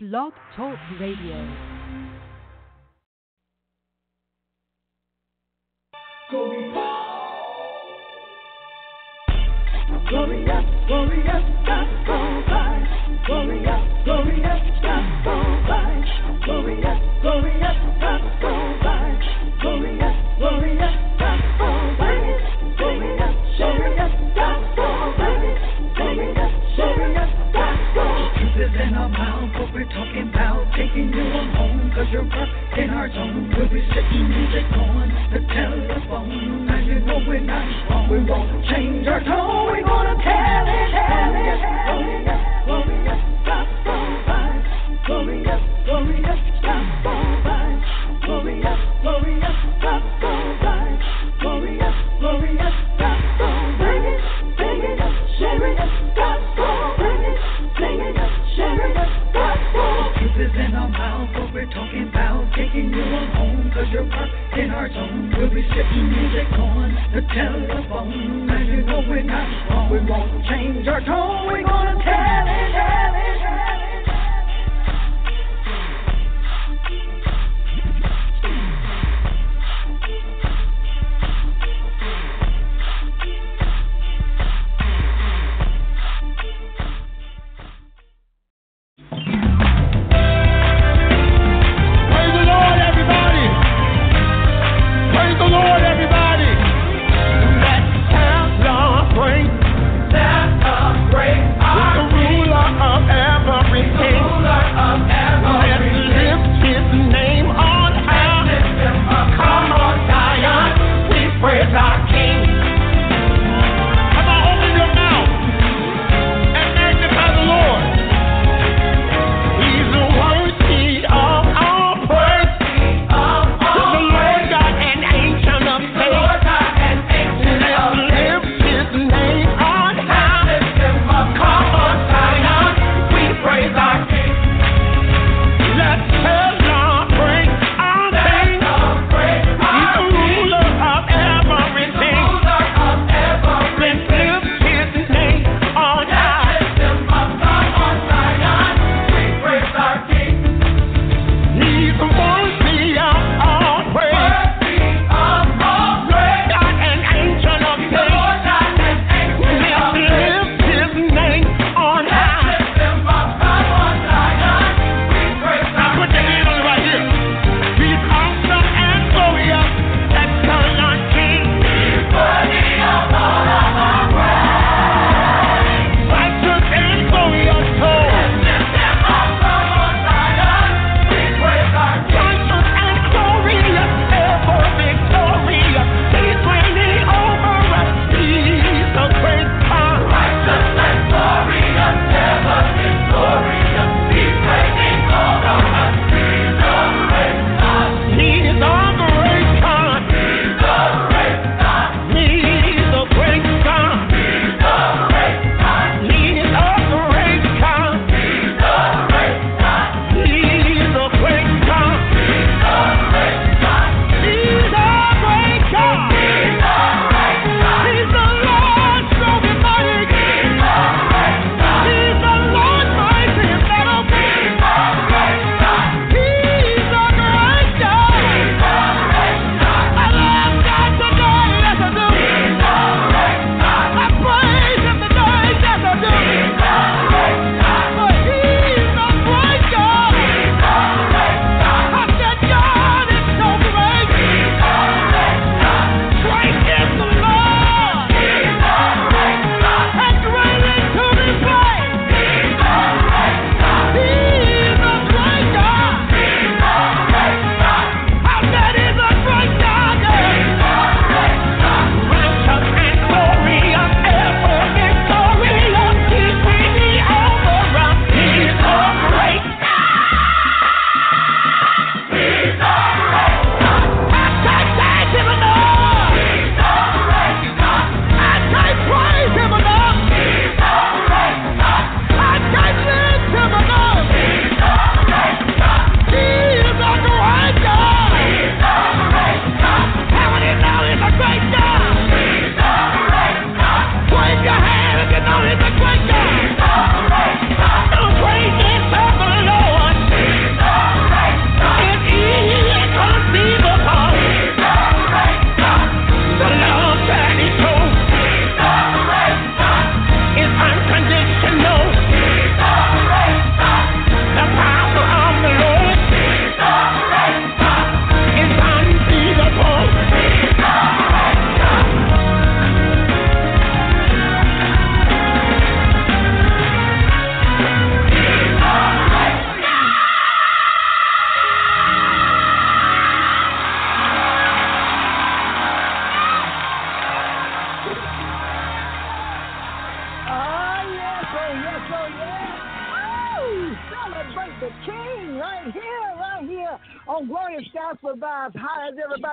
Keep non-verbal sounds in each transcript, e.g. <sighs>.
Blog Talk Radio. Glorious, glorious, gospel vibes. Glorious, glorious, gospel vibes. Glorious, glorious, gospel vibes. Glorious, glorious, gospel vibes. Glorious, glorious, gospel vibes. Glorious, glorious, gospel. Truth is in our what we're talking about. Taking you on home, cause you're up in our zone. We'll be sitting music on the telephone. Now you know we're not wrong. We won't change our tone. We're gonna tell it, tell it. Glorious, glorious, Taking you home, cause you're up in our zone. We'll be sitting music on the telephone. Now you know we're not wrong. We won't change our tone. We're gonna tell it, tell it, tell it.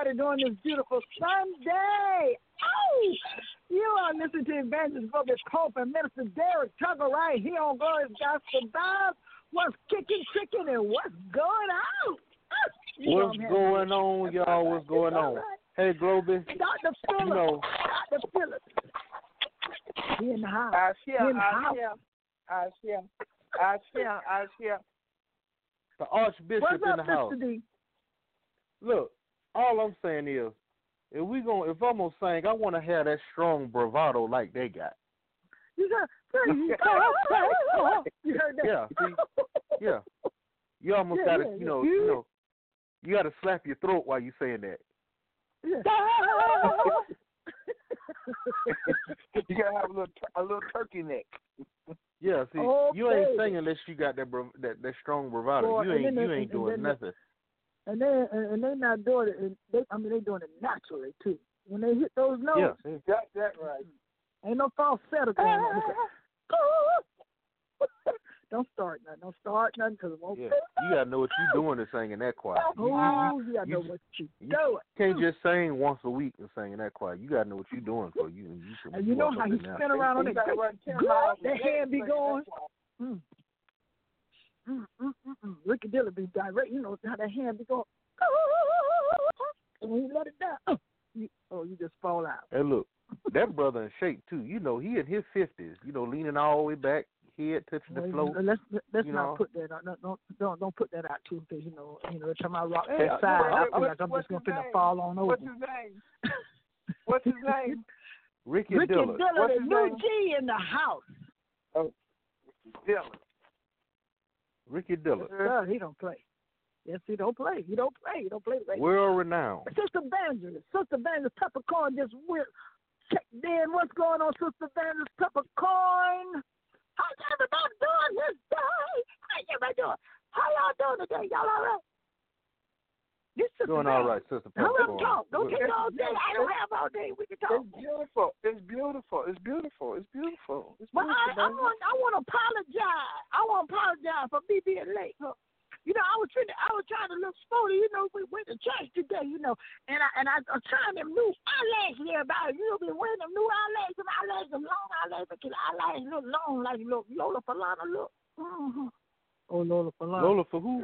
Everybody doing this beautiful Sunday? Oh, you are listening to Evangelist Bobby Pope and Minister Derrick Tuggle right here on Glorious Gospel Vibes. What's kicking, kicking, and what's going on? Ah, you What's I'm going on, That's y'all? all right. What's going It's all on? right. Hey, Globee. Dr. Phillips. You know- Dr. Phillips. He in the house. I He share, in the I house. share, I share, I share, I share. The Archbishop What's in up, the house. D? Look, all I'm saying is, if we going if I'm gonna sing, I want to have that strong bravado like they got. You got <laughs> you got, you heard that? Yeah, see, Yeah, you almost Yeah, gotta, yeah, you know, yeah. you know, you gotta slap your throat while you saying that. Yeah. <laughs> You gotta have a little, a little turkey neck. Yeah, see, Oh, you ain't baby. singing unless you got that that that strong bravado. Boy, you ain't you ain't doing then they- nothing. And they and, and they not doing it. And they, I mean, they doing it naturally too. When they hit those notes, Yeah, see, Got that right. ain't no falsetto <laughs> going on. It's <laughs> Don't start nothing. Don't start nothing because it won't. yeah, you gotta know what you're doing to sing in that choir. You, you, you, you gotta you know just- what you you doing. can't just sing once a week and sing in that choir. You gotta know what you're doing for you you can. And you know how up he spin around on You it. gotta run 10 Good, miles a that hand be going. Mm. Mm, mm, mm, mm. Ricky Dillon be direct. You know how that hand be going. <laughs> And when you let it down, oh, you, oh, you just fall out. Hey, look, that brother in shape too. You know, he in his fifties. You know, leaning all the way back, head touching the Well, floor. let's let's not know. put that out. Don't don't don't, don't put that out too because you know you know every time I rock Hey, that side, what- I feel like I'm just gonna his finna name? fall on over. What's his name? <laughs> What's his name? Ricky, Ricky Dillard. Dillon, What's the his new name? G in the house. Dylan. Ricky Dillard, Sir, he don't play. Yes, he don't play. He don't play. He don't play radio. world renowned. Sister Evangelist, Sister Evangelist Peppercorn just went Check in. What's going on, Sister Evangelist Peppercorn? How's everybody doing this day? How everybody doing? How y'all doing today? Y'all all right? This Sister Doing all Evangelist. right, Sister Now let's Peppercorn. talk. Don't Look, take all day. I don't have all day. We can talk. It's beautiful. It's beautiful. It's beautiful. It's beautiful. It's But beautiful. I, I want I want to apologize. I want to apologize for me being late. Huh? You know, I was trying to, I was trying to look sporty. You know, we went to church today. You know, and I and I I'm trying them new eyelashes. Everybody, you know, been wearing them new eyelashes. Them eyelashes, them long eyelashes, because the eyelashes look long, like look Lola Falana look. Mm-hmm. Oh, Lola Falana. Lola for who?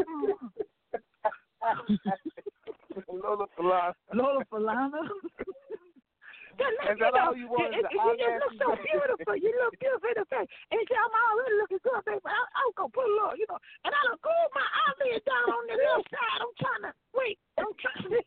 Lola Falana. Lola Falana. Just let you know, all you want it- is you just look so beautiful. You look beautiful in the face. And you say, I'm already looking good, baby. I, I was going to put a little, you know, and I done glue my eyelid down on the left side. I'm trying to, wait, I'm trying <laughs> to.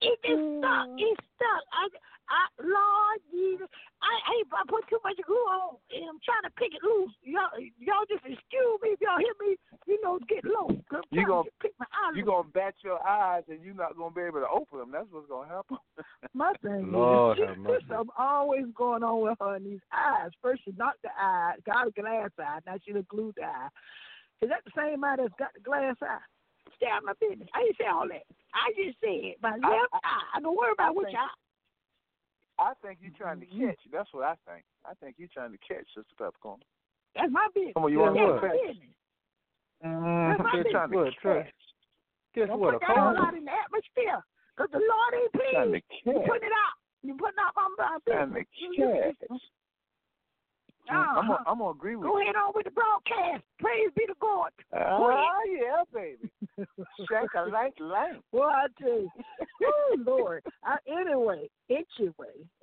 It just stuck. Mm. It stuck. I, I, Lord Jesus, I, I, I put too much glue on, and I'm trying to pick it loose. Y'all, y'all just excuse me if y'all hear me, you know, get low. 'cause I'm You gonna- pick my eyes. You're gonna bat your eyes and you're not gonna be able to open them. That's what's gonna happen. <laughs> My thing Lord is, have <laughs> mercy. I'm always going on with her in these eyes. First she knocked the eye, got a glass eye, now she done glued eye. Is that the same eye that's got the glass eye? Stay out of my business. I didn't say all that. I just said my left I- eye. Don't worry about I which think- eye. I think you're trying to Mhm. catch. That's what I think. I think you're trying to catch Sister Peppercorn. That's my business. Come on, you want That's what? my business. Mm, my you're business. trying to What, catch. Guess Don't what? put that all phone? out in the atmosphere. Because the Lord ain't pleased. You catch. putting it out. You putting out my, my Trying to You- you- catch. Uh-huh. I'm gonna, I'm gonna agree with Go you. ahead on with the broadcast. Praise be to God. Ah, yeah, baby. <laughs> Shake a light light. Well, I tell you, oh Lord. I, anyway, anyway, <laughs>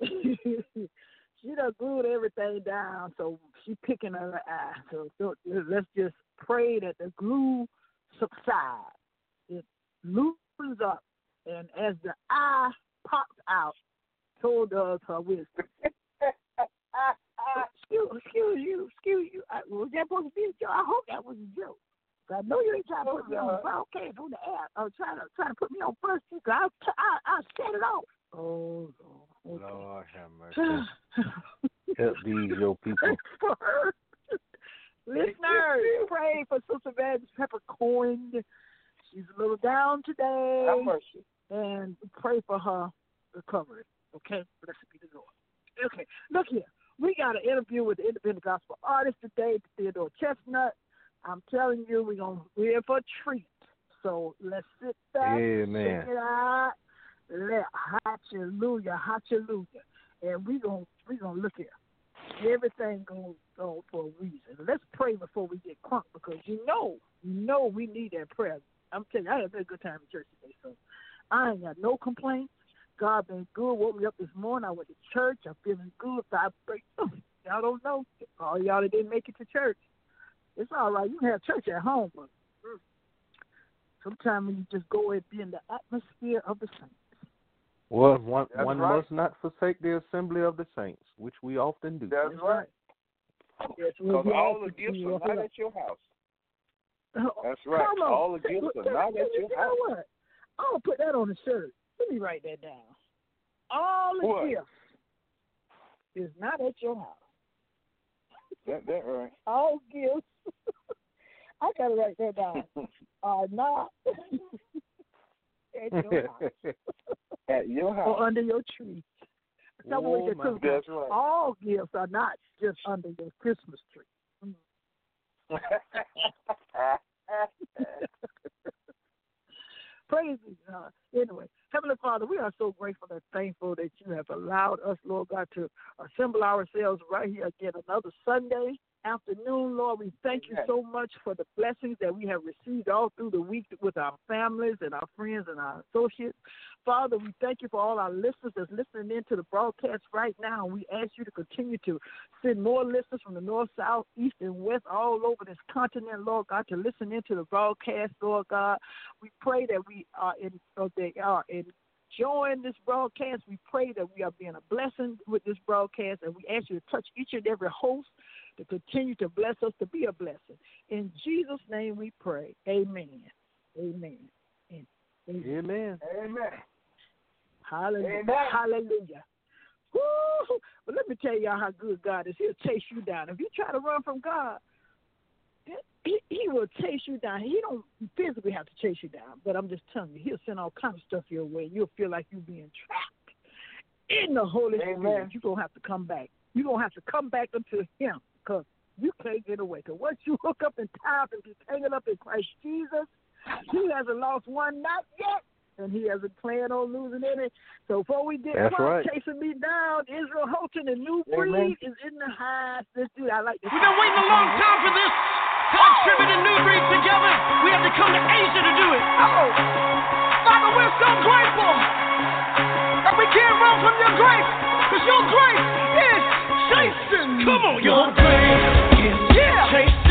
she done glued everything down, so she picking her eye. So, so let's just pray that the glue subsides. It loosens up, and as the eye pops out, so does her wisdom. <laughs> excuse, excuse you, excuse you. I, was that supposed to be a joke? I hope that was a joke. 'Cause I know you ain't trying to put me on broadcast on the uh, air. I'm trying to trying to put me on first. Cause I I I set it off. Oh Lord. Okay. Lord have mercy. <sighs> Help these your people. Pray for her. Listeners, pray for Sister Evangelist Peppercorn. She's a little down today, Have mercy. and pray for her recovery. Okay, blessed be the Lord. Okay, look here. We got an interview with the independent gospel artist today, Theodore Chestnutt. I'm telling you, we're gonna we're in for a treat. So let's sit back, Amen. check it out. Let hallelujah, hallelujah, and we gonna we gonna look here. Everything goes on for a reason. Let's pray before we get crunk because you know, you know, we need that prayer. I'm telling you, I had a very good time in church today, so I ain't got no complaints. God been good. Woke me up this morning. I went to church. I'm feeling good. So I pray. Y'all don't know. All y'all that didn't make it to church. It's all right. You can have church at home, but mm, sometimes you just go and be in the atmosphere of the saints. Well, one That's one right. must not forsake the assembly of the saints, which we often do. That's right. Yes, Because be all the gifts you. are not at your house. Oh, That's right. All the gifts look, are not at your know house. what? I'll put that on the shirt. Let me write that down. All the What? gifts is not at your house. That that right. All gifts. <laughs> I gotta write that down. <laughs> Are not <laughs> at your house at your house. or under your tree. Oh, Christmas- That's right. All gifts are not just under your Christmas tree. Be God. Uh, anyway, Heavenly Father, we are so grateful and thankful that you have allowed us, Lord God, to assemble ourselves right here again another Sunday afternoon, Lord. We thank you so much for the blessings that we have received all through the week with our families and our friends and our associates. Father, we thank you for all our listeners that's listening in to the broadcast right now. We ask you to continue to send more listeners from the north, south, east, and west all over this continent, Lord God, to listen into the broadcast, Lord God. We pray that we are in, or they are enjoying this broadcast. We pray that we are being a blessing with this broadcast, and we ask you to touch each and every host to continue to bless us to be a blessing. In Jesus' name we pray. Amen. Amen. Amen. Amen. Amen. Hallelujah. Amen. Hallelujah. Woo! But let me tell y'all how good God is. He'll chase you down. If you try to run from God, he, he will chase you down. He don't physically have to chase you down, but I'm just telling you, he'll send all kinds of stuff your way. You'll feel like you're being trapped in the Holy Amen. Spirit. You're going to have to come back. You're going to have to come back unto him because you can't get away. Because once you hook up and tie up and be tangled up in Christ Jesus, he hasn't lost one, not yet. And he hasn't planned on losing any. So before we get That's caught right. chasing me down, Israel Houghton and New Amen. Breed is in the house. This dude. I like this. We've been waiting a long time for this. And New Breed together. We have to come to Asia to do it. Oh, Father, we're so grateful that we can't run from your grace, because your grace is chasing. Come on, your grace is chasing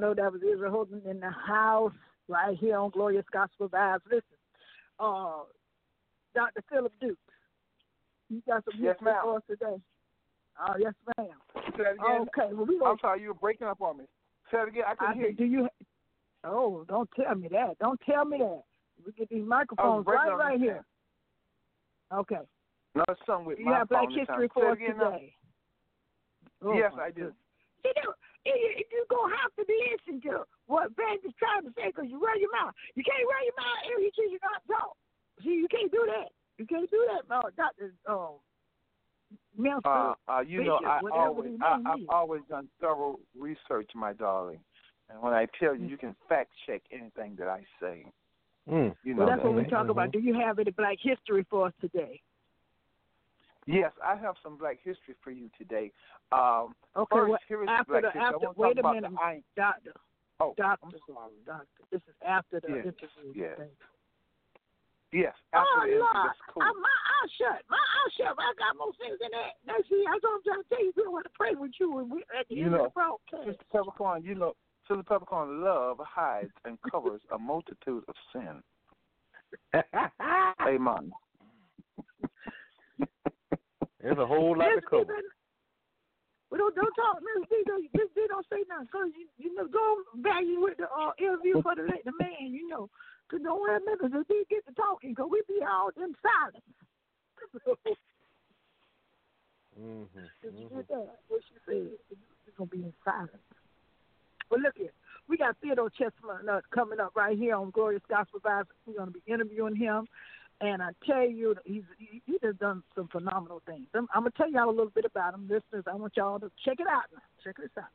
y'all know that was Israel Houghton in the house right here on Glorious Gospel Vibes. Listen, uh, Dr. Phillip Duke, you got some Yes, history for us today. Oh, yes, ma'am. Say that again. Okay, well, we gonna I'm sorry, you were breaking up on me. Say it again. I I couldn't hear said, you. do you? Oh, don't tell me that. Don't tell me that. We get these microphones right, right here. Okay. No, it's something with Do my you have Black History for us today? Oh, yes, I do. goodness. See, you you you gonna have to listen to what Ben is trying to say because you run your mouth. You can't run your mouth every time you not talk. See, you can't do that. You can't do that, no, Doctor. Um, Milton. Uh, uh, you know, I always, I, I've always done thorough research, my darling. And when I tell you, you can fact check anything that I say. Mm. You know well, that's that. what we talk about. mhm. Do you have any Black History for us today? Yes, I have some Black history for you today. Um, Okay, first, well, here is after Black the history. After wait a minute, the. Doctor. Oh, Doctor. I'm sorry. Doctor. This is after the Yes, interview. yes. You. Yes, after oh, Lord. that's cool. Uh, my eyes shut. My eyes shut. I got more things than that. That's see, that's what I'm trying to tell you. We don't want to pray with you when we, at the You end know, of the broadcast. Sister Peppercorn, you know, Sister Peppercorn, love hides and covers a multitude of sin. <laughs> Amen. There's a whole lot to Miss cover. We don't don't talk, Miss D. Don't Miss D. Don't say nothing, cause you you know go back you with the uh, interview for the the man. You know, cause don't Miss D. Get to talking, cause we be all in silence. Mm-hmm. <laughs> You get that? What she said? It's gonna be in silence. Well, look here. We got Theodore Chestnutt coming up right here on Glorious Gospel Vibes. We're gonna be interviewing him, and I tell you, he's he, has done some phenomenal things. I'm, I'm gonna tell y'all a little bit about him, listeners. I want y'all to check it out. Now. Check this out.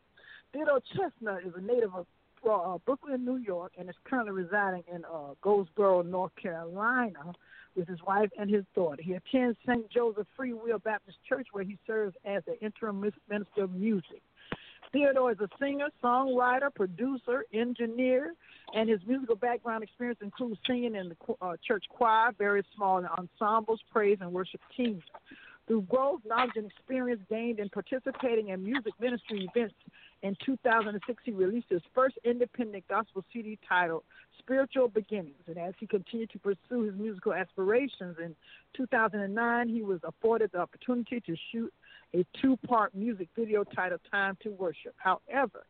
Theodore Chestnutt is a native of uh, Brooklyn, New York, and is currently residing in uh, Goldsboro, North Carolina, with his wife and his daughter. He attends St. Joseph Free Will Baptist Church, where he serves as the interim minister of music. Theodore is a singer, songwriter, producer, engineer, and his musical background experience includes singing in the uh, church choir, various small ensembles, praise, and worship teams. Through growth, knowledge, and experience gained in participating in music ministry events, in 2006 he released his first independent gospel CD titled Spiritual Beginnings. And as he continued to pursue his musical aspirations, in 2009 he was afforded the opportunity to shoot a two part music video titled Time to Worship. However,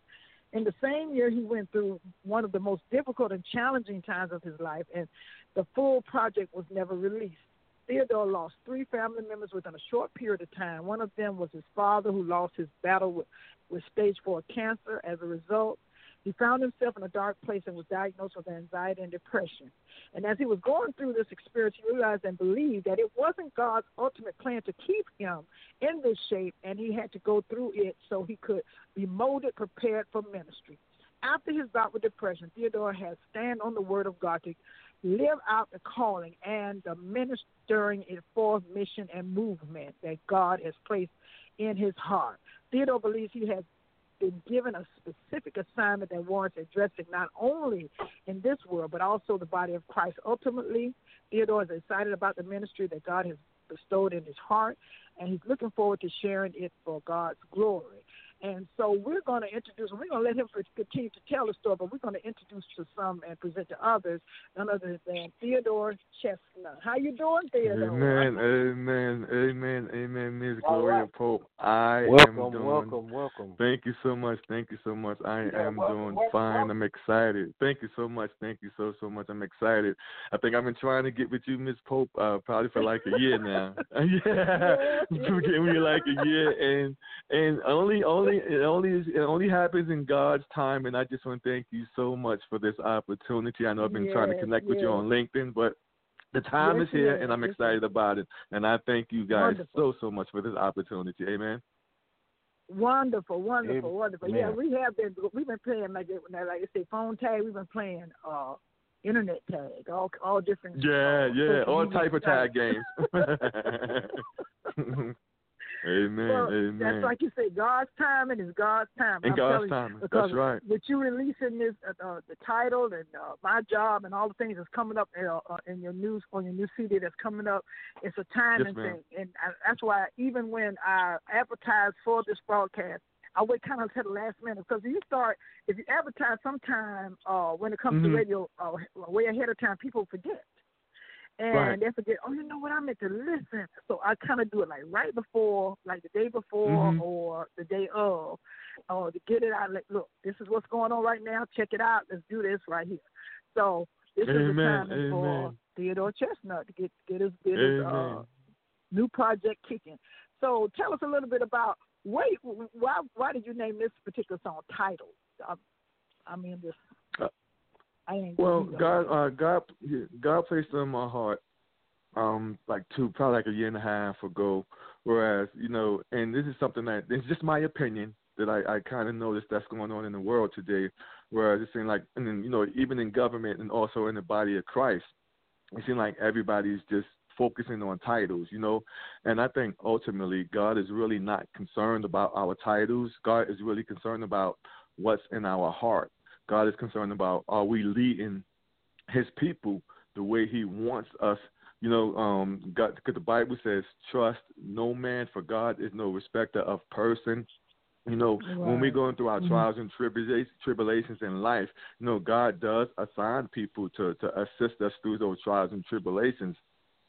in the same year, he went through one of the most difficult and challenging times of his life, and the full project was never released. Theodore lost three family members within a short period of time. One of them was his father, who lost his battle with, with stage four cancer. As a result, he found himself in a dark place and was diagnosed with anxiety and depression. And as he was going through this experience, he realized and believed that it wasn't God's ultimate plan to keep him in this shape, and he had to go through it so he could be molded, prepared for ministry. After his bout with depression, Theodore has stand on the word of God to live out the calling and the ministering it forth mission and movement that God has placed in his heart. Theodore believes he has been given a specific assignment that warrants addressing not only in this world but also the body of Christ. Ultimately, Theodore is excited about the ministry that God has bestowed in his heart, and he's looking forward to sharing it for God's glory. And so we're going to introduce, we're going to let him continue to tell the story, but we're going to introduce to some and present to others none other than Theodore Chestnutt. How you doing, Theodore? Amen, amen, amen, amen, Miss Gloria right. Pope. I am Welcome, doing. welcome, welcome. Thank you so much. Thank you so much. I Yeah, am welcome, doing welcome, fine. welcome. I'm excited. Thank you so much. Thank you so so much. I'm excited. I think I've been trying to get with you, Miss Pope, uh, probably for like a year now. <laughs> yeah, <laughs> <laughs> we're getting me like a year, and and only only it only is it only happens in God's time. And I just want to thank you so much for this opportunity. I know I've been trying to Yes, connect with you on LinkedIn, but the time Yes, is here, yes, and I'm yes, excited about it. And I thank you guys Wonderful. so so much for this opportunity. Amen. Wonderful, wonderful, Amen. wonderful. Yeah, we have been we've been playing like it- like I say phone tag. We've been playing uh internet tag, all all different. Yeah, uh, yeah, all type of tag games. <laughs> <laughs> <laughs> Amen. Well, Amen. That's like you say, God's timing is God's timing. In I'm God's telling you, timing. That's right. With you releasing this, uh, uh, the title and uh, my job and all the things that's coming up uh, uh, in your news on your new CD that's coming up, it's a timing Yes, thing, and I, that's why even when I advertise for this broadcast. I wait kind of to the last minute because if you start, if you advertise sometime uh, when it comes Mhm. to radio uh, way ahead of time, people forget and Right. they forget, oh, you know what, I meant to listen. So I kind of do it like right before, like the day before Mhm. or the day of, or to get it out. Like, look, this is what's going on right now. Check it out. Let's do this right here. So this is the Amen, time for. Theodore Chestnutt to get get his get his uh, new project kicking. So tell us a little bit about why why why did you name this particular song title? I, I mean, this. I ain't Well. God, uh, God, God placed it in my heart, um, like two, probably like a year and a half ago. Whereas, you know, and this is something that it's just my opinion that I, I kind of noticed that's going on in the world today. Whereas it seems like, and then, you know, even in government and also in the body of Christ, it seems like everybody's just focusing on titles, you know. And I think ultimately God is really not concerned about our titles. God is really concerned about what's in our heart. God is concerned about are we leading his people the way he wants us? You know um god because the bible says trust no man for god is no respecter of person. You know when we're going through our Mhm. trials and tribulations tribulations in life you know god does assign people to to assist us through those trials and tribulations.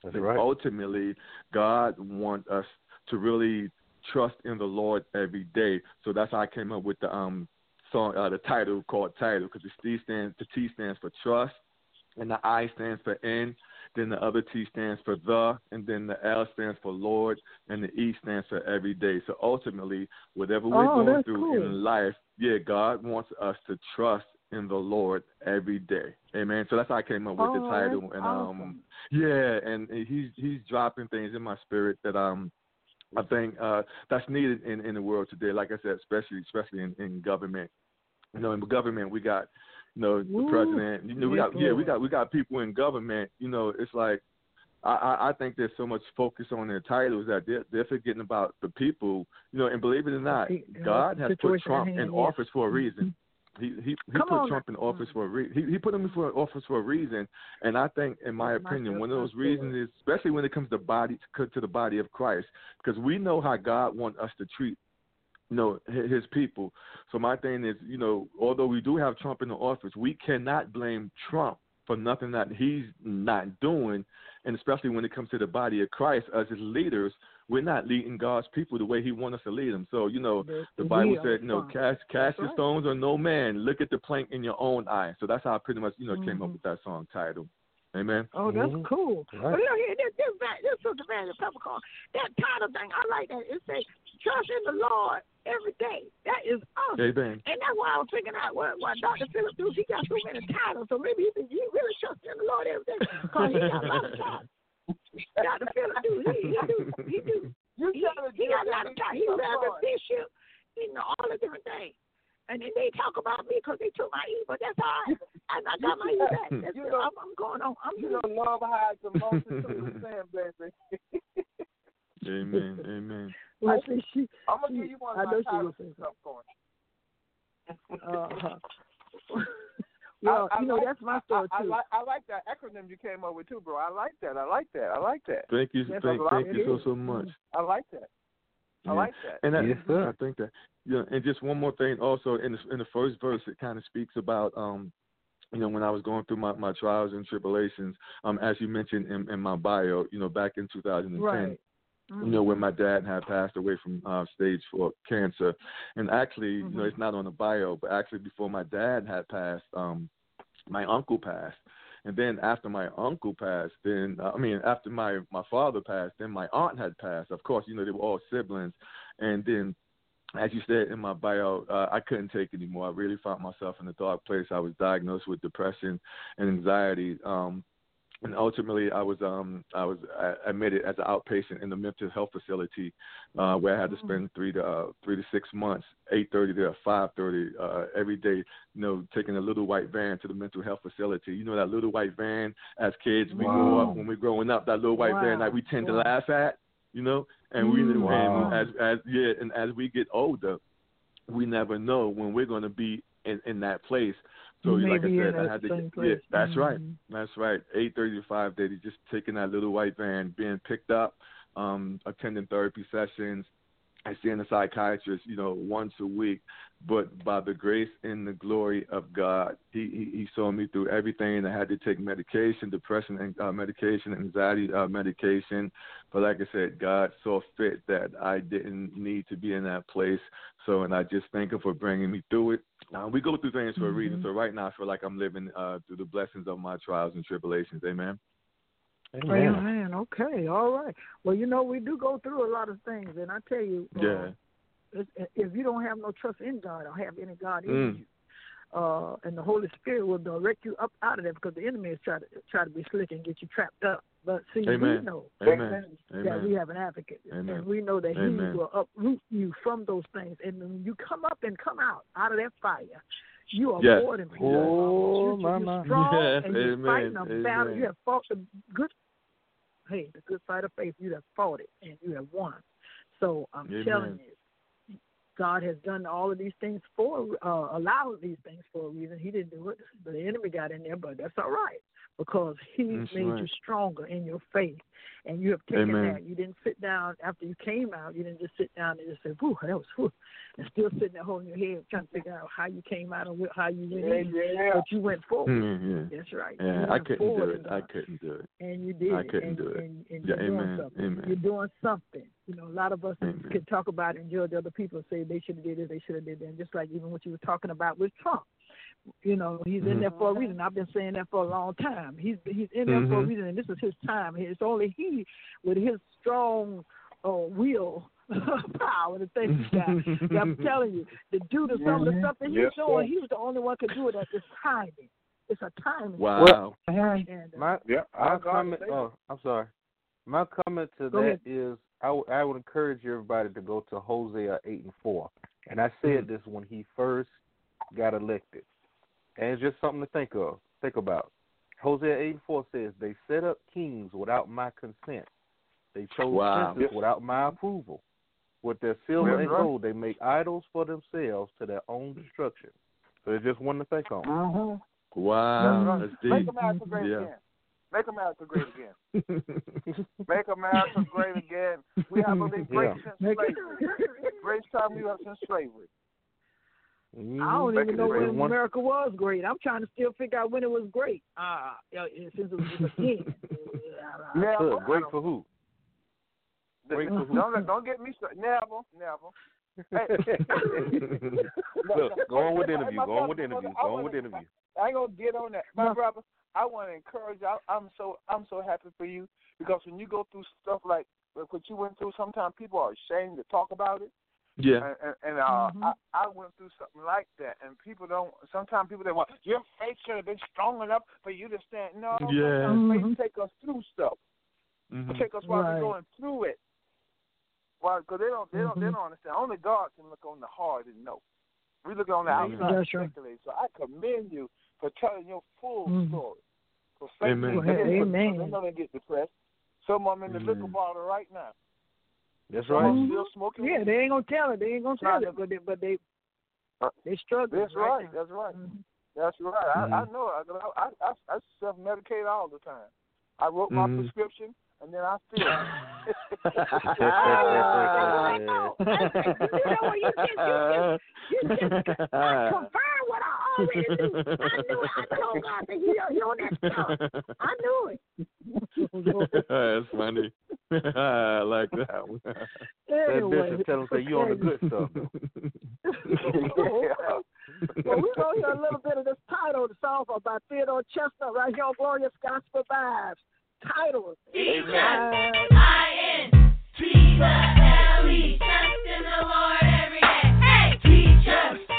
That's but right. ultimately god wants us to really trust in the lord every day. So that's how i came up with the um song uh the title called title because the t stands the t stands for trust and the I stands for in, then the other T stands for the, and then the L stands for Lord, and the E stands for every day. So ultimately, whatever we're Oh, going through cool. in life, yeah, God wants us to trust in the Lord every day. Amen. So that's how I came up with the Oh, title, and awesome. um, yeah, and he's he's dropping things in my spirit that um. I think uh, that's needed in, in the world today. Like I said, especially especially in, in government. You know, in government we got you know, the Woo. president. You know, we got yeah, we got we got people in government. You know, it's like I, I I think there's so much focus on their titles that they're they're forgetting about the people. You know, and believe it or not, God has put Trump in office for a reason. He he he Come put on Trump in office for a reason. He he put him in for office for a reason, and I think, in my opinion, one of those reasons is especially when it comes to body to the body of Christ, because we know how God wants us to treat you know his people. So my thing is, you know, although we do have Trump in the office, we cannot blame Trump for nothing that he's not doing, and especially when it comes to the body of Christ us as his leaders, we're not leading God's people the way He wants us to lead them. So you know, The- the Bible said, you know, responsible. cast cast your right. stones on no man. Look at the plank in your own eye. So that's how I pretty much, you know, came up Mhm. with that song title. Amen. Oh, that's Mhm. cool. Right. But look here, this this Van- this Sister Vanity Peppercorn, that title thing, I like that. It says trust in the Lord every day. That is awesome. Amen. And that's why I was figuring out what, what Dr. Philip do. He got so many titles, so maybe he, he really trusts in the Lord every day because he got a lot of <laughs> titles. Dr. Philip do. He, he do. He do. <laughs> You He, he got a lot of nigga titles. He some Reverend. Bishop, you know, all the different things. And then they talk about me because they took my E, but that's all right. I, I got my E back. That's You know- I'm, I'm going on. I'm You know, love hides the multitude of sin, baby. Amen. Amen. <laughs> Well, see, she, I'm gonna she, give you one I of know my she titles will say for popcorn. Uh-huh. Well, I, I you know, like, that's my story I, I, too. like I like that acronym you came up with too, bro. I like that. I like that. I like that. Thank you. Yes, thank thank you so so much. I like that. I Yeah. like that. And I, Yes, sir. I think that yeah, and just one more thing also in the in the first verse it kind of speaks about um you know when I was going through my my trials and tribulations um as you mentioned in, in my bio you know back in 2010 Right. You know when my dad had passed away from uh stage 4 cancer and actually you know Mhm. it's not on the bio but actually before my dad had passed um my uncle passed and then after my uncle passed then uh, i mean after my my father passed then my aunt had passed of course you know they were all siblings and then as you said in my bio, uh, I couldn't take anymore. I really found myself in a dark place. I was diagnosed with depression and anxiety. Um, and ultimately, I was um, I was admitted as an outpatient in the mental health facility, uh, where I had to spend three to uh, three to six months, eight thirty to five thirty uh, every day. You know, taking a little white van to the mental health facility. You know that little white van. As kids, we grow up when we're growing up. That little white van that we tend to laugh at. You know, And we Mm, Wow. and as as yeah, and as we get older, we never know when we're going to be in in that place. So like I said, I had to same yeah, that's right. Mhm. That's right. Eight thirty to five thirty, just taking that little white van, being picked up, um, attending therapy sessions, and seeing a psychiatrist, you know, once a week. But by the grace and the glory of God, He He, he saw me through everything. I had to take medication, depression and uh, medication, anxiety uh, medication. But like I said, God saw fit that I didn't need to be in that place. So, and I just thank Him for bringing me through it. Uh, we go through things for a reason. Mhm. So right now, I feel like I'm living uh, through the blessings of my trials and tribulations. Amen. Amen. Amen. Okay. All right. Well, you know, we do go through a lot of things, and I tell you, uh, Yeah. if, if you don't have no trust in God or have any God in Mm. you, uh, and the Holy Spirit will direct you up out of there because the enemy is trying to try to be slick and get you trapped up. But see, we know Amen. that Amen. we have an advocate, Amen. and we know that Amen. He will uproot you from those things. And when you come up and come out out of that fire, you are Yes. more than victorious. Oh, you, my, you're strong, Yes, and you're amen, fighting a battle. You have fought the good. Hey, the good fight of faith. You have fought it, and you have won. So I'm Amen. telling you, God has done all of these things for, uh, allowed these things for a reason. He didn't do it. But the enemy got in there, but that's all right because He That's made you stronger in your faith, and you have taken Amen. that. You didn't sit down after you came out. You didn't just sit down and just say, "Whew, that was whew," and still sitting there holding your head, trying to figure out how you came out and wh- how you went in. But you went forward. Mm, yeah. That's right. Yeah, I couldn't do it. I couldn't do it. and you did I couldn't and, do it. And, and Yeah, you're doing amen, something. amen. You're doing something. You know, a lot of us Amen. can talk about and judge other people, and say they should have did it, they should have did that. And just like even what you were talking about with Trump. You know, he's in Mhm. there for a reason. I've been saying that for a long time. He's he's in there for a Mhm. reason, and this is his time. It's only he, with his strong uh, will, <laughs> power, the things he's got. that I'm <laughs> telling you, to do the some of the stuff that he's Yes, doing, sir. he was the only one could do it at this timing. It's a timing. Wow. And, uh, My Yeah, my comment. Oh, I'm sorry. My comment to Go that ahead. is, I would- I would encourage everybody to go to Hosea eight and four. And I said this when he first got elected, and it's just something to think of, think about. Hosea eight and four says, "They set up kings without my consent. They chose Wow. princes without my approval. With their silver That's and right. gold, they make idols for themselves to their own destruction." So it's just one to think on. Mm-hmm. Wow. That's That's Make. America great Yeah. again. Make America great again. <laughs> Make America great again. We have been great <laughs> Yeah. since Make slavery. Greatest time we have since slavery. I don't even know when one- America was great. I'm trying to still figure out when it was great. Uh, since it was again. Never. Good. Great for who? Great for who? Don't don't get me started. Never, never. Hey. <laughs> <laughs> Look, go on with the interview. Go on with the interview. Go on with the interview. I ain't gonna get on that, my brother. I want to encourage. I, I'm so I'm so happy for you because when you go through stuff like what you went through, sometimes people are ashamed to talk about it. Yeah. And, and, and uh, Mhm. I, I went through something like that, and people don't. Sometimes people they want your faith should have been strong enough for you to stand. No, Yeah. sometimes Mhm. faith take us through stuff. Mhm. Take us while Right. we're going through it. Why? Because they don't, they don't, they Mhm. don't understand. Only God can look on the heart and know. We look on the Amen. outside and That's right. So I commend you for telling your full Mhm. story. For faith Amen. is Amen. They're gonna get depressed. Some of them in the liquor bottle right now. That's right. them Mhm. still smoking. Yeah, they ain't gonna tell it. They ain't gonna tell it, but they, but they Uh, they struggle. That's right. That's right. Mhm. That's right. I, I Mhm. know. I, I, I, I self medicate all the time. I wrote my Mhm. prescription and then I feel. I know. I know. You know what you just you just you just <laughs> I confirm what I already knew. I knew it. I told God that he, he on that stuff. I knew it. That's funny. <laughs> I like that one. That Anyway, bishop tell him say you on the good stuff. <laughs> well, we're going to hear a little bit of this title the song by Theodore Chestnutt right here on Glorious Gospel Vibes. Title. Amen. I-N-T-E, trust in the Lord every day. Hey, teach trust in the Lord every day. Hey, teach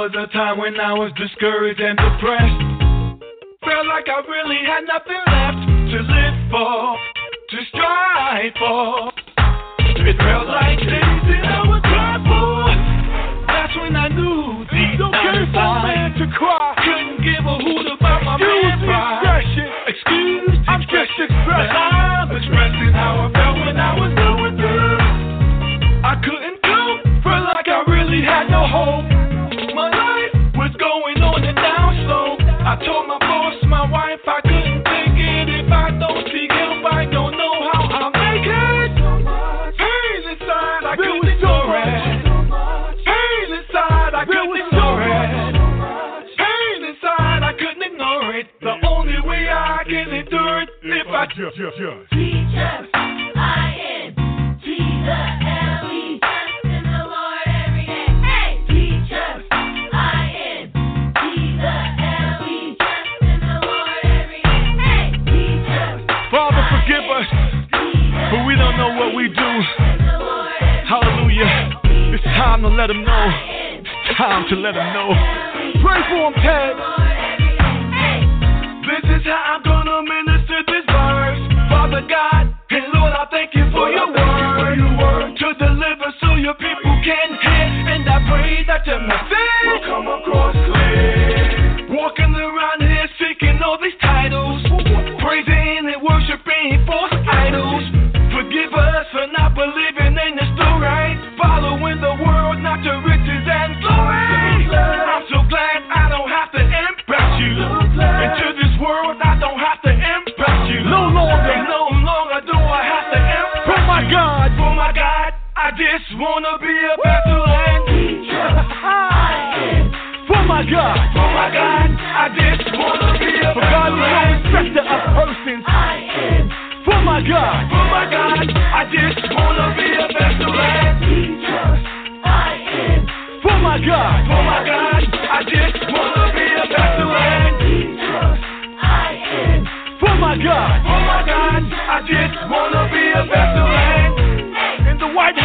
was a time when I was discouraged and depressed. Felt like I really had nothing left to live for, to strive for. It felt like days man to cry. Couldn't give a hoot about my Excuse man expression. Excuse I'm just expressing. I'm expressing how I felt when I was. I couldn't felt like I really had no hope. Yeah, yeah, yeah. Father, forgive us, but we don't know what we do. Hallelujah. It's time to let them know. It's time to let them know. Pray for them, Ted.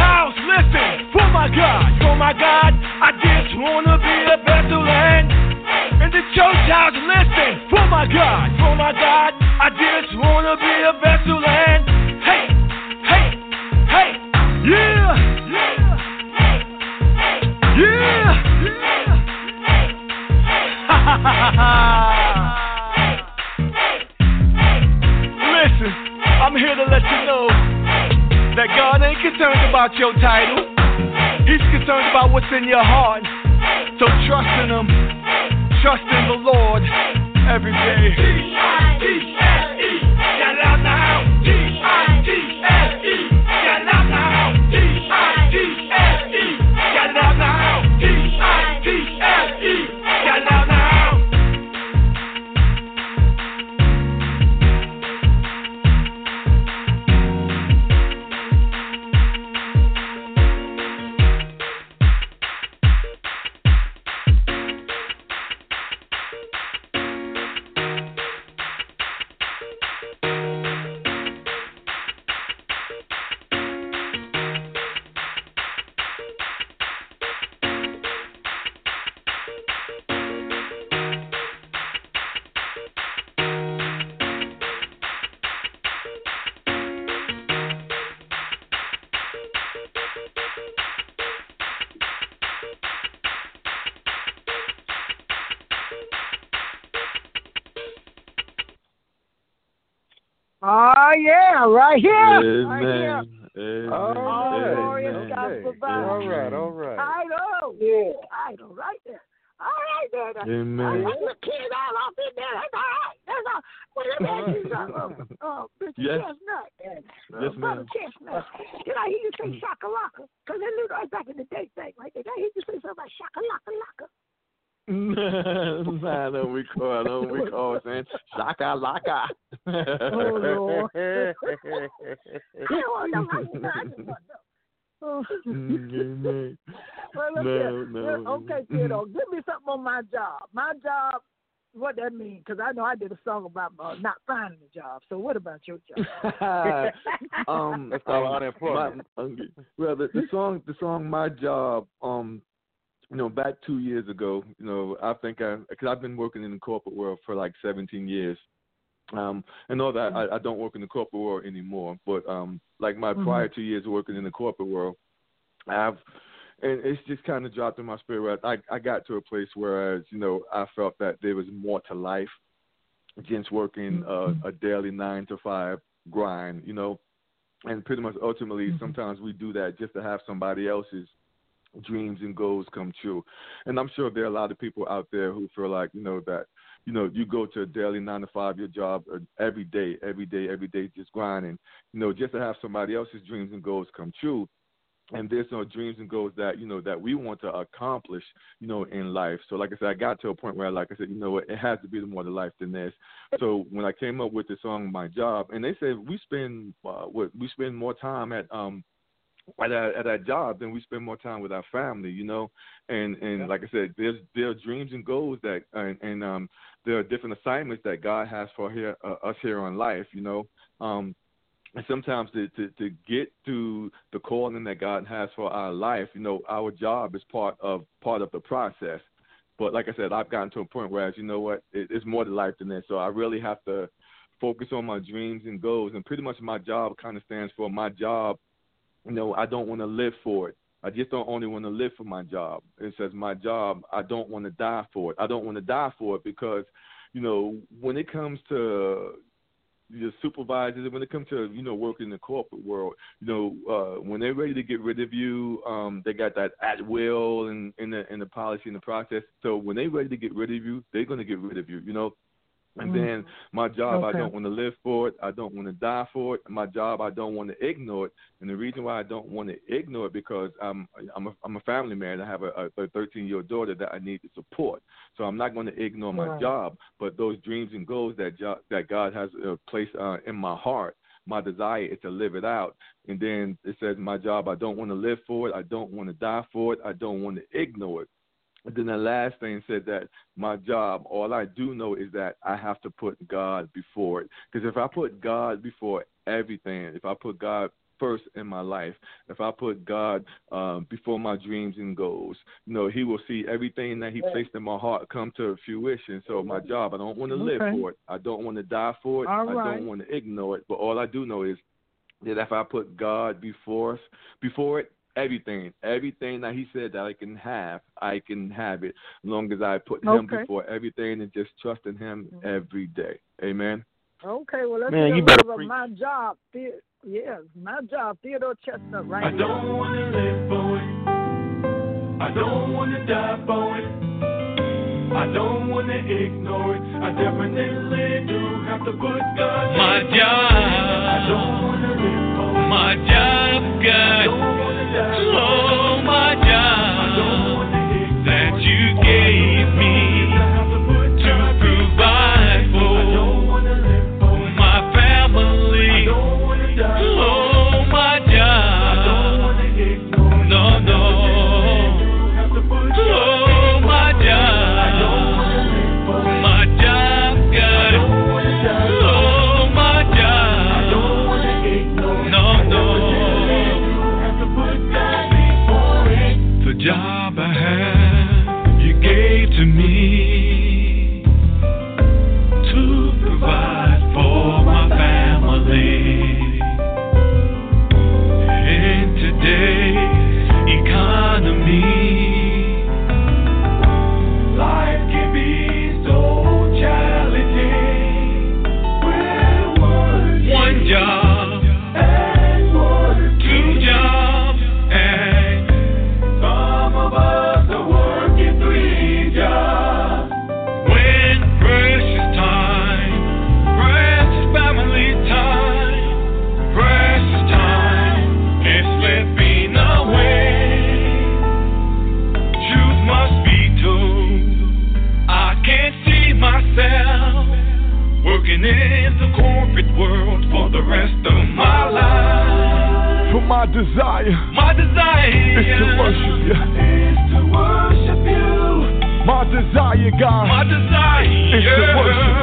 House, listen. For my God. For my God, I just wanna be a and In the church house, listen. For my God. For my God, I just wanna be a and hey, hey, hey, Yeah. Yeah. Hey Hey Hey Hey Hey Listen, I'm here to let you know that God ain't concerned about your title. He's concerned about what's in your heart. So trust in Him. Trust in the Lord every day. Right Amen. That's the kids all off in there. That's all right. That's all. Well, let me ask you something. Uh, uh, Mr. <laughs> Yes. Chestnutt. Uh, Yes, Brother ma'am. Chestnutt. Did I hear you say shakalaka? Because that little right back in the day thing, right? Did I hear you say something about <laughs> shakalaka laka? nah, I don't recall. I don't recall saying shaka laka. Oh, Lord. I know you know. I just want to know. Amen. <laughs> Well, look No, here. no. Well, Okay, kiddo, give me something on my job. My job, what that mean? Because I know I did a song about uh, not finding a job. So what about your job? <laughs> um, That's called um, unemployment. my- okay. well, the, the song, the song, my job. Um, you know, back two years ago, you know, I think I, because I've been working in the corporate world for like 17 years, Um, and all that. I, I don't work in the corporate world anymore, but um, like my prior two years working in the corporate world, I've and it's just kind of dropped in my spirit. I I got to a place where, as you know, I felt that there was more to life, than just working uh, a daily nine to five grind, you know, and pretty much ultimately sometimes we do that just to have somebody else's dreams and goals come true. And I'm sure there are a lot of people out there who feel like, you know, that, you know, you go to a daily nine to five your job uh, every day, every day, every day, just grinding, you know, just to have somebody else's dreams and goals come true. And there's no dreams and goals that, you know, that we want to accomplish, you know, in life. So like I said, I got to a point where like I said, you know what, it has to be more to life than this. So when I came up with the song My Job and they said we spend uh, what we spend more time at um at our, at our job, then we spend more time with our family, you know. And and like I said, there's there are dreams and goals that and, and um there are different assignments that God has for here uh, us here on life, you know. Um and sometimes to, to to get to the calling that God has for our life, you know, our job is part of part of the process. But like I said, I've gotten to a point where, as you know what, it, it's more to life than that. So I really have to focus on my dreams and goals. And pretty much my job kind of stands for my job you know, I don't want to live for it. I just don't only want to live for my job. It says my job, I don't want to die for it. I don't want to die for it because, you know, when it comes to your supervisors, when it comes to you know working in the corporate world, you know uh, when they're ready to get rid of you, um, they got that at will and in the in the policy and the process. So when they're ready to get rid of you, they're going to get rid of you. You know, and Mm. then my job, Okay. I don't want to live for it. I don't want to die for it. My job, I don't want to ignore it. And the reason why I don't want to ignore it because I'm I'm a I'm a family man. I have a, a 13 year old daughter that I need to support. So I'm not going to ignore my Right. job. But those dreams and goals that jo- that God has uh, placed uh, in my heart, my desire is to live it out. And then it says, my job, I don't want to live for it. I don't want to die for it. I don't want to ignore it. And then the last thing said that my job, all I do know is that I have to put God before it. Because if I put God before everything, if I put God first in my life, if I put God um, before my dreams and goals, you know, He will see everything that He placed in my heart come to fruition. So my job, I don't want to live Okay. for it. I don't want to die for it. All I right. don't want to ignore it. But all I do know is that if I put God before us, before it, everything, everything that He said that I can have, I can have it, as long as I put Him Okay. before everything and just trust in Him mm-hmm. every day. Amen. Okay, well let's Man, get you better little preach. my job. The- yes, my job, Theodore Chestnutt, right I here. don't want to live for it. I don't want to die for it. I don't want to ignore it. I definitely do have to put God. My before it. I don't job, want to live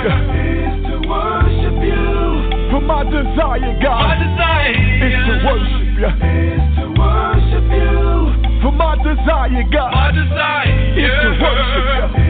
worship. Is to worship you. For my desire, God. My desire is to worship you. Is to worship you. For my desire, God. My desire is to worship you.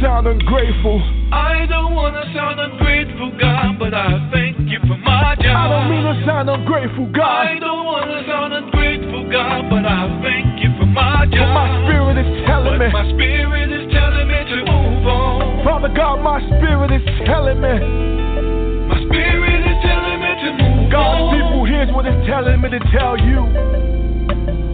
Sound ungrateful. I don't wanna sound ungrateful, God, but I thank you for my job. I don't mean to sound ungrateful, God. I don't wanna sound ungrateful, God, but I thank you for my job. But my spirit is telling But me. my spirit is telling me to move on. Father God, my spirit is telling me. My spirit is telling me to move God's on. people, here's what it's telling me to tell you.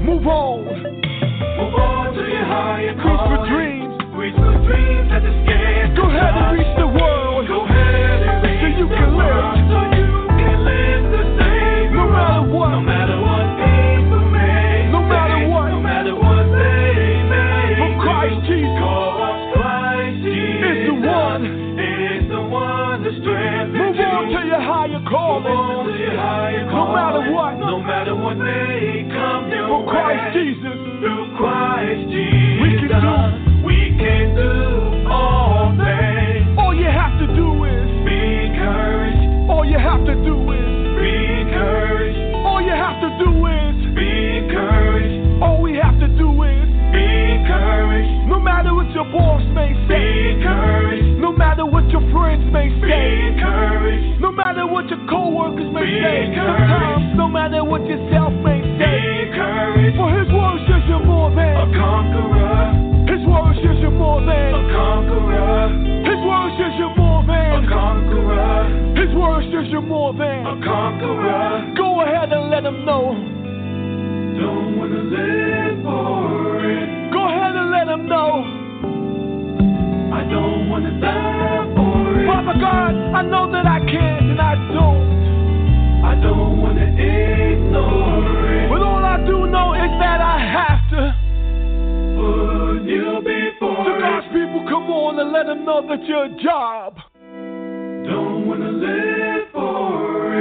Move on. Move on to your higher Reach for calling. dreams. Reach for dreams that the scared Go ahead and reach the world. Go ahead and reach So you the can live. world so you can live the same. No matter what. No matter what people may No matter say. what. No matter what they may For Christ. Jesus Cause Christ Jesus is the one. Is the one Move on to your higher Move on to your higher No matter what. No matter what may come your For Christ way. Jesus. Coworkers may Be Sometimes, no matter what yourself may say. For his word says you're more than A conqueror, His word says you're more than a conqueror, His word says you're more than a conqueror, His word says you're more than a conqueror. Go ahead and let him know. Don't wanna live for it. Go ahead and let him know. I don't wanna die for it. Father God, I know that I can't But all I do know is that I have to. Put you before To God's people, come on and let him know that you're a job. Don't wanna live for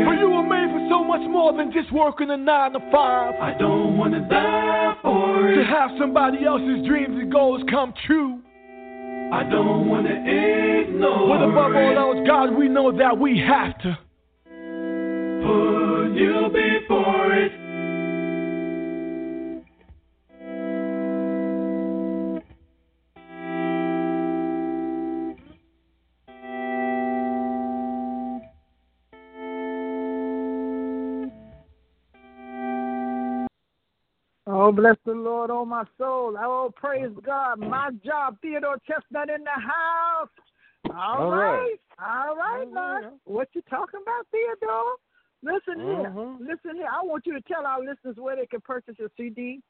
For it. you were made for so much more than just working a nine to five. I don't wanna die for To have somebody else's dreams and goals come true. I don't wanna ignore But above all else, God, we know that we have to. Put you before it. Oh, bless the Lord, oh my soul. Oh, praise God. My job, Theodore Chestnutt in the house. All All right. right. All right, All now. right. What you talking about, Theodore? Listen here. Mhm. Listen here. I want you to tell our listeners where they can purchase your CD.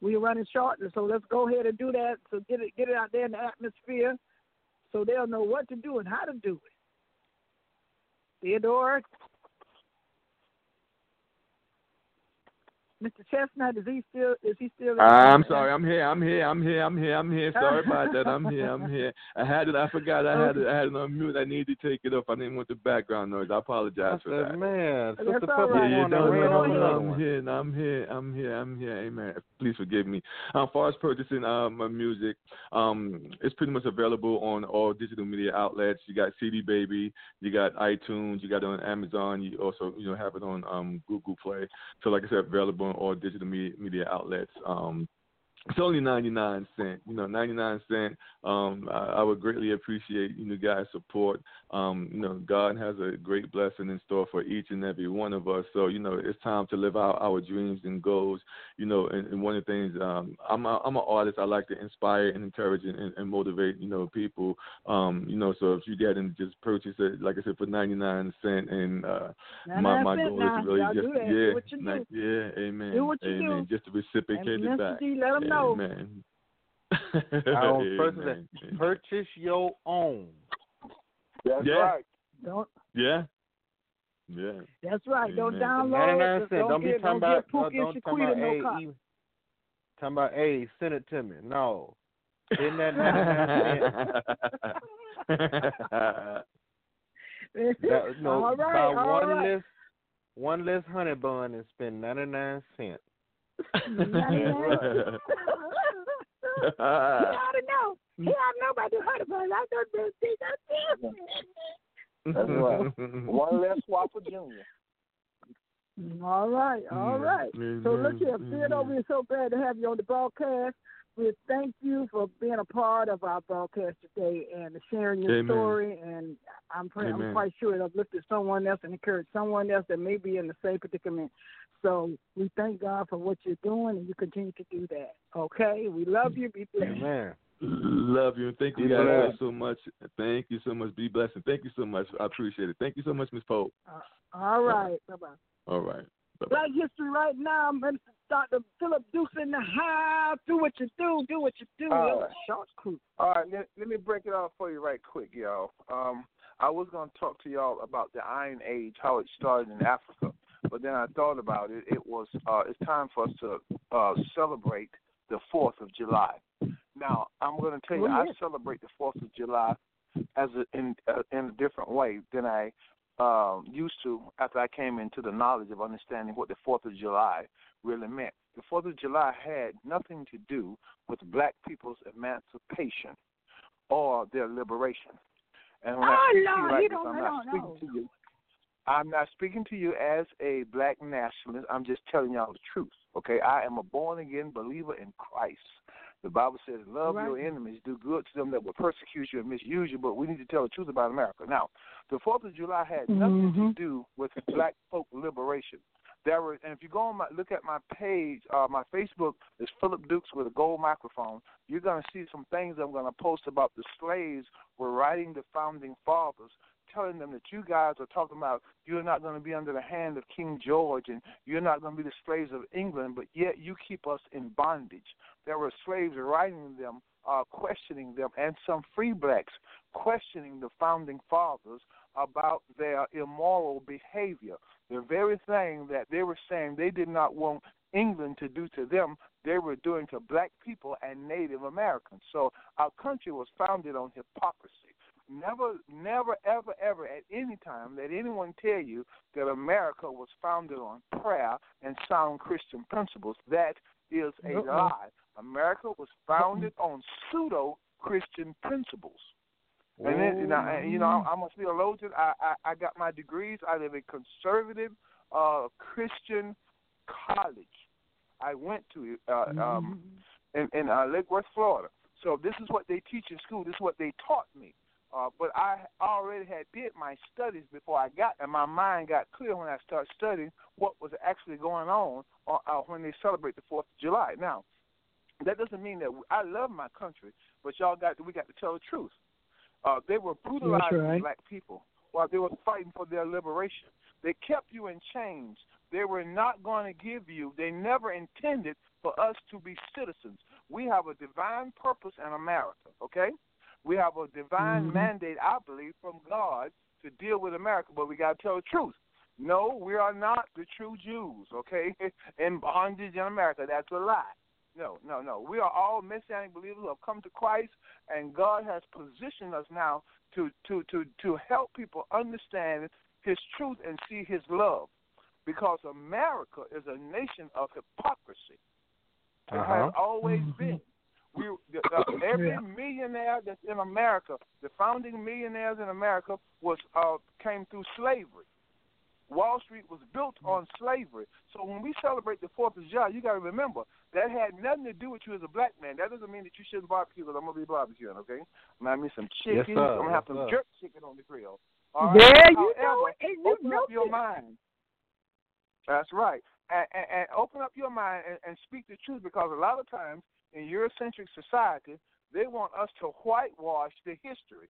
We're running short, so let's go ahead and do that. So get it get it out there in the atmosphere so they'll know what to do and how to do it. Theodore. Mr. Chestnutt, is he still is he still in I'm sorry. I'm here. I'm here. I'm here. I'm here. I'm here. Sorry about that. I'm here. I'm here. I had it. I forgot. I had it. I had it on mute. I needed to take it off. I didn't want the background noise. I apologize for that. man, That's Sister all Pepper right. Yeah, you wanna don't ran know. I'm here. I'm here. I'm here. I'm here. Amen. Please forgive me. Um, as far as purchasing um my music, um, it's pretty much available on all digital media outlets. You got CD Baby, you got iTunes, you got it on Amazon. You also you know have it on um Google Play. So like I said, available all digital media, media outlets. Um, it's only 99 cent you know 99 cent um I, I would greatly appreciate you guys support um you know god has a great blessing in store for each and every one of us so you know it's time to live out our dreams and goals you know and, and one of the things um i'm a, i'm an artist i like to inspire and encourage and, and motivate you know people um you know so if you get and just purchase it like i said for 99 cent and uh Now my my goal now. is really Y'all just do yeah Do what you do. yeah amen Do what you amen do. just to reciprocate And it Mr. back D, let 'em know. Amen. <laughs> Our president, Amen. purchase your own. That's Yeah. right. Don't Yeah. Yeah. that's right. Don't Amen. download. 99 Just cent. Don't, be get, talking don't about, get uh, Pookie don't and talking about, no hey, even, talking about, hey, send it to me. No. Isn't that 99 <laughs> cent? <laughs> That, no, all right, buy all one right. list, one less honey bun and spend 99 cents. he ought to know. He ought to know about the honey bun. I thought that thing. That's That's right. One less Whopper Junior. All right, all right. So look here, amen, Theodore, amen. we're so glad to have you on the broadcast. we thank you for being a part of our broadcast today and sharing your Amen. story. And I'm pretty, I'm quite sure it uplifted someone else and encouraged someone else that may be in the same predicament. So we thank God for what you're doing, and you continue to do that. Okay, we love you. Be blessed. Amen. Love you and thank you guys blessed. so, so much. Thank you so much. Be blessed and thank you so much. I appreciate it. Thank you so much, Miss Pope. All right, bye bye. All right. Bye-bye. Black History right now, Minister Dr. Phillip Dukes in the house. Do what you do. Do what you do. All Short crew. All right, let, let me break it off for you right quick, y'all. Um, I was going to talk to y'all about the Iron Age, how it started in Africa, but then I thought about it. It was uh, it's time for us to uh, celebrate the Fourth of July. Now, I'm going to tell you, I celebrate the Fourth of July as a, in uh, in a different way than I um, used to after I came into the knowledge of understanding what the Fourth of July really meant. The Fourth of July had nothing to do with black people's emancipation or their liberation. And when I Oh, speak to you Lord, like this, I'm not no. speaking to you. I'm not speaking to you as a black nationalist. I'm just telling y'all the truth. Okay, I am a born again believer in Christ. The Bible says, "Love your enemies, do good to them that will persecute you and misuse you." But we need to tell the truth about America. Now, the Fourth of July had nothing to Mhm. do with black folk liberation. There were, and if you go on my look at my page, uh, my Facebook is Phillip Dukes with a gold microphone. You're going to see some things I'm going to post about the slaves were writing the founding fathers, telling them that you guys are talking about you're not going to be under the hand of King George and you're not going to be the slaves of England, but yet you keep us in bondage. There were slaves writing them, uh, questioning them, and some free blacks questioning the founding fathers about their immoral behavior. The very thing that they were saying they did not want England to do to them, they were doing to black people and Native Americans. So our country was founded on hypocrisy. Never, never, ever, ever at any time let anyone tell you that America was founded on prayer and sound Christian principles. That is a Uh-uh. lie. America was founded on pseudo Christian principles. And then, you know, and, you know, I'm, a theologian. I, I I got my degrees out of a conservative uh, Christian college. I went to uh, um, in, in uh, Lake Worth, Florida. So this is what they teach in school. This is what they taught me. Uh, but I already had did my studies before I got, and my mind got clear when I started studying what was actually going on uh, uh, when they celebrate the Fourth of July. Now, that doesn't mean that I love my country, but y'all got we got to tell the truth. Uh, they were brutalizing right. black people while they were fighting for their liberation. They kept you in chains. They were not going to give you. They never intended for us to be citizens. We have a divine purpose in America. Okay, we have a divine Mhm. mandate, I believe, from God to deal with America. But we got to tell the truth. No, we are not the true Jews. Okay, <laughs> in bondage in America. That's a lie. No, no, no. We are all messianic believers who have come to Christ, and God has positioned us now to to to to help people understand His truth and see His love, because America is a nation of hypocrisy. It Uh-huh. has always Mhm. been. We the, the, every Yeah. millionaire that's in America, the founding millionaires in America was uh came through slavery. Wall Street was built on slavery. So when we celebrate the Fourth of July, you got to remember that had nothing to do with you as a black man. That doesn't mean that you shouldn't barbecue, because I'm gonna be barbecuing. Okay, I'm gonna have me some chicken. sir. I'm gonna have Yes, some sir. jerk chicken on the grill. All right? There you However, know it, and you open know up your it. mind. That's right. And, and, and open up your mind and, and speak the truth because a lot of times in Eurocentric society, they want us to whitewash the history.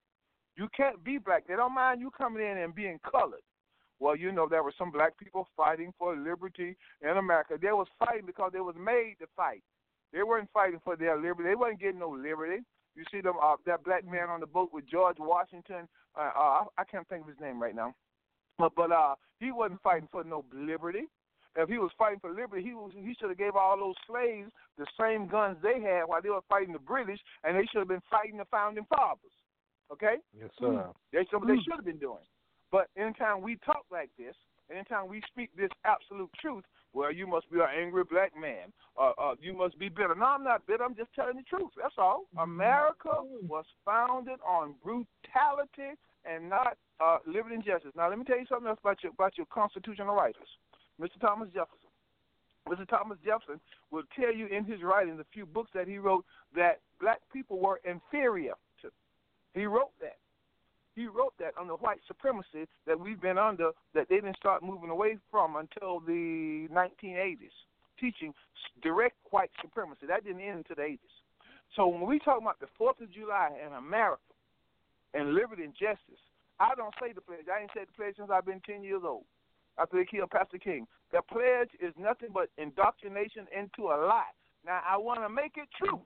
You can't be black. They don't mind you coming in and being colored. Well, you know, there were some black people fighting for liberty in America. They was fighting because they was made to fight. They weren't fighting for their liberty. They wasn't getting no liberty. You see them, uh, that black man on the boat with George Washington. Uh, uh, I, I can't think of his name right now, but but uh, he wasn't fighting for no liberty. If he was fighting for liberty, he was he should have gave all those slaves the same guns they had while they were fighting the British, and they should have been fighting the founding fathers. Okay, Yes, sir. that's what they should have been doing. But anytime we talk like this, anytime we speak this absolute truth, well, you must be an angry black man. Uh, uh, you must be bitter. No, I'm not bitter. I'm just telling the truth. That's all. America was founded on brutality and not uh, liberty and justice. Now, let me tell you something else about your about your constitutional writers, Mr. Thomas Jefferson. Mr. Thomas Jefferson will tell you in his writings, a few books that he wrote, that black people were inferior to. He wrote that. He wrote that on the white supremacy that we've been under, that they didn't start moving away from until the 1980s, teaching direct white supremacy. That didn't end until the 80s. So when we talk about the 4th of July in America and liberty and justice, I don't say the pledge. I ain't said the pledge since I've been 10 years old after they killed Pastor King. The pledge is nothing but indoctrination into a lie. Now, I want to make it true,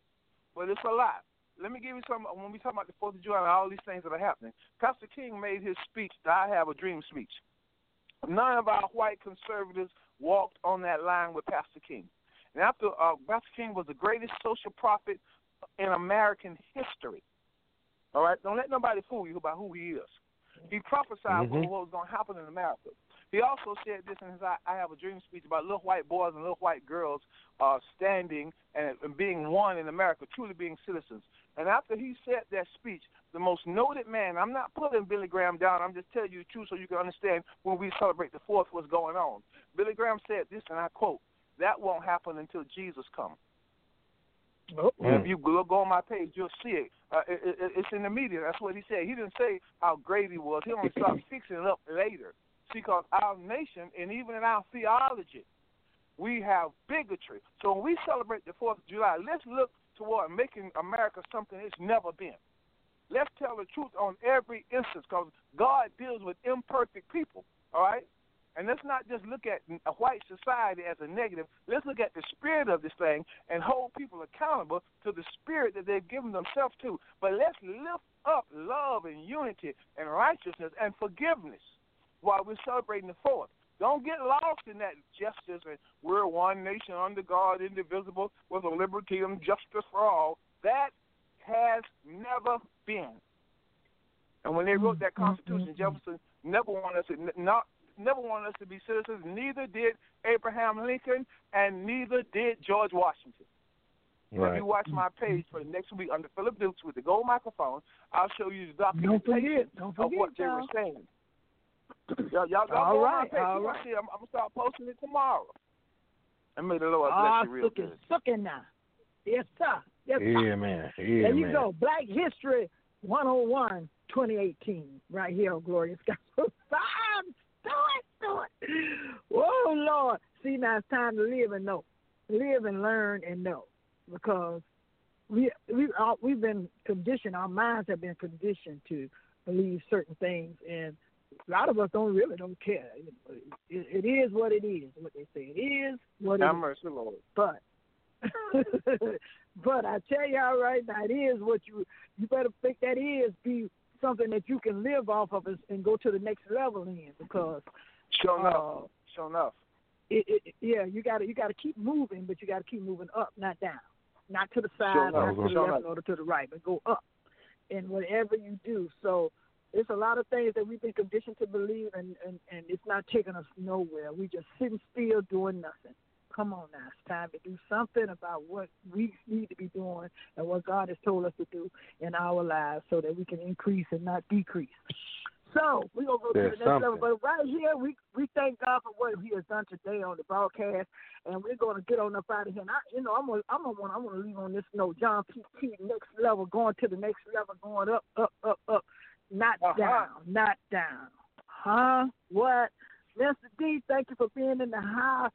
but it's a lie. Let me give you some, when we talk about the 4th of July and all these things that are happening, Pastor King made his speech, the I Have a Dream speech. None of our white conservatives walked on that line with Pastor King. And after uh, Pastor King was the greatest social prophet in American history. All right, don't let nobody fool you about who he is. He prophesied Mhm. what was going to happen in America. He also said this in his I, I Have a Dream speech about little white boys and little white girls uh, standing and, and being one in America, truly being citizens. And after he said that speech, the most noted man, I'm not putting Billy Graham down, I'm just telling you the truth so you can understand when we celebrate the 4th what's going on. Billy Graham said this, and I quote, that won't happen until Jesus comes. And if you go go on my page, you'll see it. Uh, it, it. It's in the media. That's what he said. He didn't say how great he was. He only started fixing it up later. Because our nation and even in our theology, we have bigotry. So when we celebrate the 4th of July, let's look toward making America something it's never been. Let's tell the truth on every instance because God deals with imperfect people, all right? And let's not just look at a white society as a negative. Let's look at the spirit of this thing and hold people accountable to the spirit that they've given themselves to. But let's lift up love and unity and righteousness and forgiveness while we're celebrating the fourth. Don't get lost in that justice and we're one nation under God, indivisible, with a liberty and justice for all. That has never been. And when they wrote that mm-hmm. Constitution, mm-hmm. Jefferson never wanted us to not never wanted us to be citizens. Neither did Abraham Lincoln, and neither did George Washington. If you watch my page for the mm-hmm. next week under Phillip Dukes with the gold microphone, I'll show you the Don't documentation forget, don't of what forget, they were saying. Y'all, y'all, y'all go right, on my page. all You're gonna right. see, I'm, I'm gonna start posting it tomorrow. And may the Lord bless you real sucking, good. sucking now. Yes, sir. Yes, sir. Yeah, man. Yeah, there you man. go. Black History 101 2018 right here on Glorious Gospel Time. Do it, do it. Whoa, Lord. See, now it's time to live and know. Live and learn and know. Because we we all, we've been conditioned, our minds have been conditioned to believe certain things, and a lot of us don't really don't care. It, it is what it is. What they say, it is what it Have is. mercy, Lord. But <laughs> but I tell y'all right now, it is what you you better think that is be something that you can live off of and- and go to the next level in because Sure enough. uh, Sure enough. it, it, yeah, you got to you got to keep moving, but you got to keep moving up, not down, not to the Sure side, enough. not to the Sure left, enough. or to the right, but go up in whatever you do. So it's a lot of things that we've been conditioned to believe, and and and it's not taking us nowhere. We just sitting still doing nothing. Come on now, it's time to do something about what we need to be doing and what God has told us to do in our lives, so that we can increase and not decrease. So we're gonna go There's to the next level. But right here, we we thank God for what He has done today on the broadcast, and we're gonna get on up out of here. And I, you know, I'm gonna I'm gonna want I'm gonna leave on this note. John P. T. Next level, going to the next level, going up, up, up, up, not Uh-huh. down, not down. Huh? What? Mr. D, thank you for being in the house.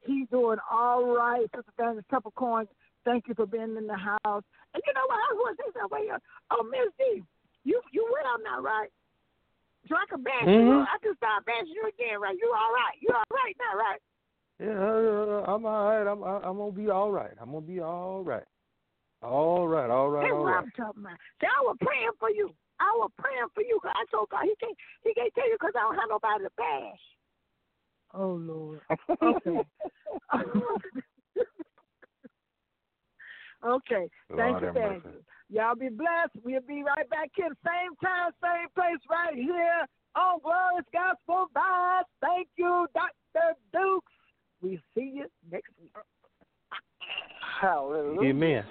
He's doing all right. Sister Daniel Peppercorn, thank you for being in the house. And you know what? I was going to say something here. Oh, Miss D, you you well now, right? So I can bash you. Mhm. I can start bashing you again, right? You all right? You all right now, right? Yeah, uh, I'm all right. I'm I'm gonna be all right. I'm gonna be all right. All right, all right, That's all what. I'm talking about. See, I was praying for you. I was praying for you. Cause I told God he can't he can't tell you 'cause I don't have nobody to bash. Oh Lord. <laughs> Okay. <laughs> okay. Thank you, have thank you. Y'all be blessed. We'll be right back here, same time, same place, right here on Glorious Gospel Vibes. Thank you, Dr. Dukes. We'll see you next week. Hallelujah. Amen.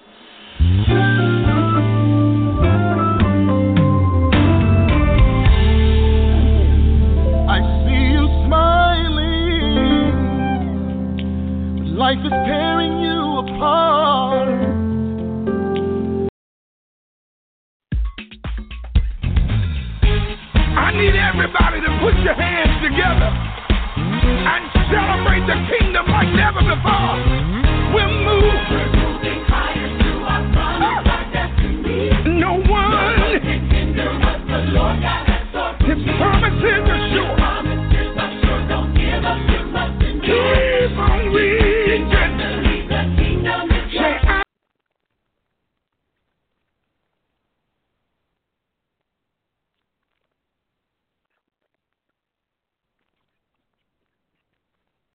life is tearing you apart. I need everybody to put your hands together and celebrate the kingdom like never before. We're moving. No one. can hinder what the Lord God has His promises